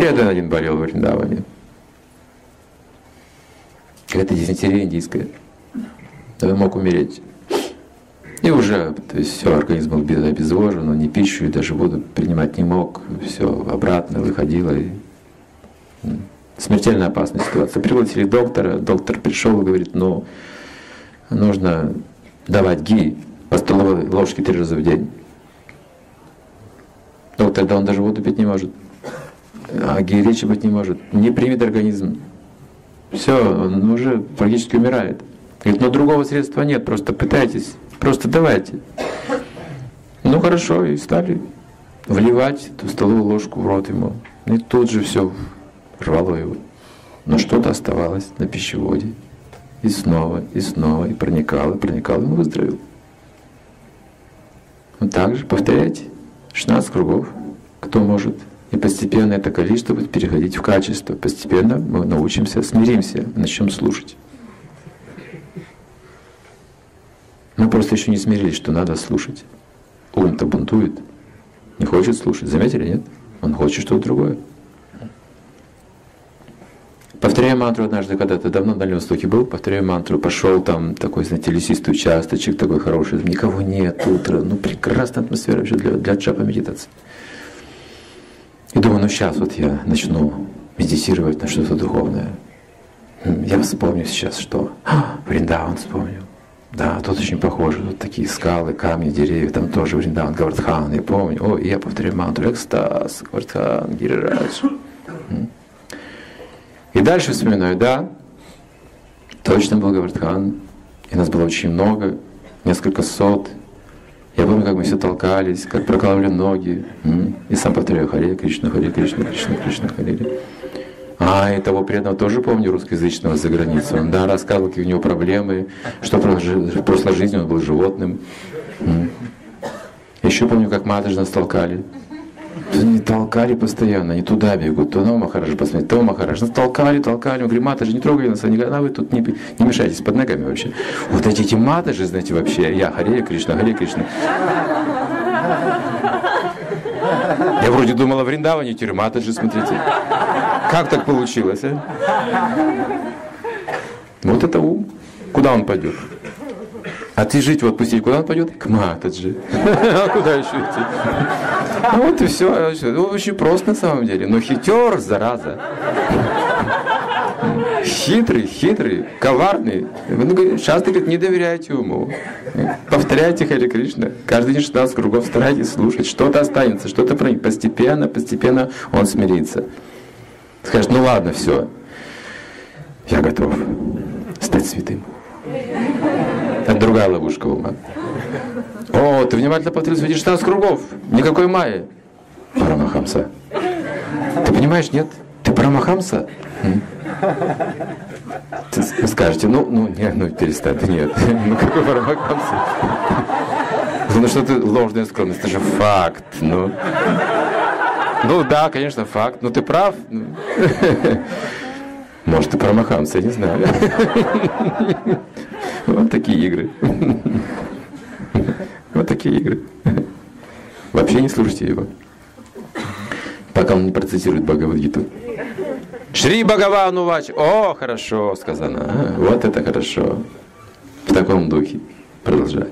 Предан один болел в Вриндаване. Это дизентерия индийская. Он мог умереть. И уже, то есть все, организм был обезвожен, он ни пищу и даже воду принимать не мог, все обратно выходило. И смертельно опасная ситуация. Пригласили доктора, доктор пришел и говорит, ну, нужно давать ги по столовой ложке три раза в день. Доктор, да он даже воду пить не может. А ги речи быть не может. Не примет организм. Все, он уже практически умирает. Говорит, но другого средства нет, просто пытайтесь, просто давайте. Ну хорошо, и стали вливать эту столовую ложку в рот ему. И тут же все рвало его. Но что-то оставалось на пищеводе. И снова, и снова, и проникало, и проникало, и он выздоровел. Вот так же повторяйте. 16 кругов. Кто может? И постепенно это количество будет переходить в качество. Постепенно мы научимся, смиримся, начнем слушать. Мы просто еще не смирились, что надо слушать. Ум-то бунтует, не хочет слушать. Заметили, нет? Он хочет что-то другое. Повторяю мантру однажды, когда-то давно на Дальнем Востоке был, повторяю мантру, пошел там такой, знаете, лесистый участочек, такой хороший, никого нет, утро, ну прекрасная атмосфера вообще для, для джапа медитации. И думаю, ну сейчас вот я начну медитировать на что-то духовное. Я вспомню сейчас, что а, Вриндаван вспомню. Да, тут очень похоже, тут такие скалы, камни, деревья, там тоже Вриндаван, Гавардхан, я помню. О, я повторяю мантру, экстаз, Гавардхан, Гирирадж. И дальше вспоминаю, да, точно был Гавардхан, и нас было очень много, несколько сот. Я помню, как мы все толкались, как прокалывали ноги. И сам повторяю, Харе Кришна, Харе Кришна, Кришна, Кришна, Харе. А, и того преданного тоже помню, русскоязычного за границей. Он, да, рассказывал, какие у него проблемы, что в прошлой жизни он был животным. Еще помню, как Матыш нас толкали. Они толкали постоянно, они туда бегут, то на Махараджа посмотреть, то Махарадж. Нас толкали, толкали, он говорит, Матаджи, не трогай нас, они а вы тут не, не мешайтесь под ногами вообще. Вот эти, эти Матаджи, знаете, вообще, я Харе Кришна, Харе Кришна. Я вроде думала, в Риндаване тюрьма, же, смотрите. Как так получилось, а? Вот это ум. Куда он пойдет? А ты жить вот пустить, куда он пойдет? К Матаджи. А куда еще идти? Ну вот и все. Ну, очень просто на самом деле. Но хитер, зараза. Хитрый, хитрый, коварный. Ну, часто говорит, не доверяйте уму. Повторяйте Хари Кришна. Каждый день 16 кругов старайтесь слушать. Что-то останется, что-то проникнет. Постепенно, постепенно он смирится. Скажет, ну ладно, все. Я готов стать святым. Другая ловушка ума. О, ты внимательно повторил эти 16 кругов. Никакой майи. Парамахамса. Ты понимаешь, нет? Ты Парамахамса? Вы скажете, ну, ну, нет, ну, перестань, нет. Ну, какой Парамахамса? Ну, что ты ложная скромность, это же факт, ну. Ну, да, конечно, факт, но ты прав. Может, ты Парамахамса, я не знаю. Вот такие игры. Вот такие игры. Вообще не слушайте его. Пока он не процитирует Бхагавадгиту. Шри Бхагавану Вач. О, хорошо, сказано. А, вот это хорошо. В таком духе. Продолжай.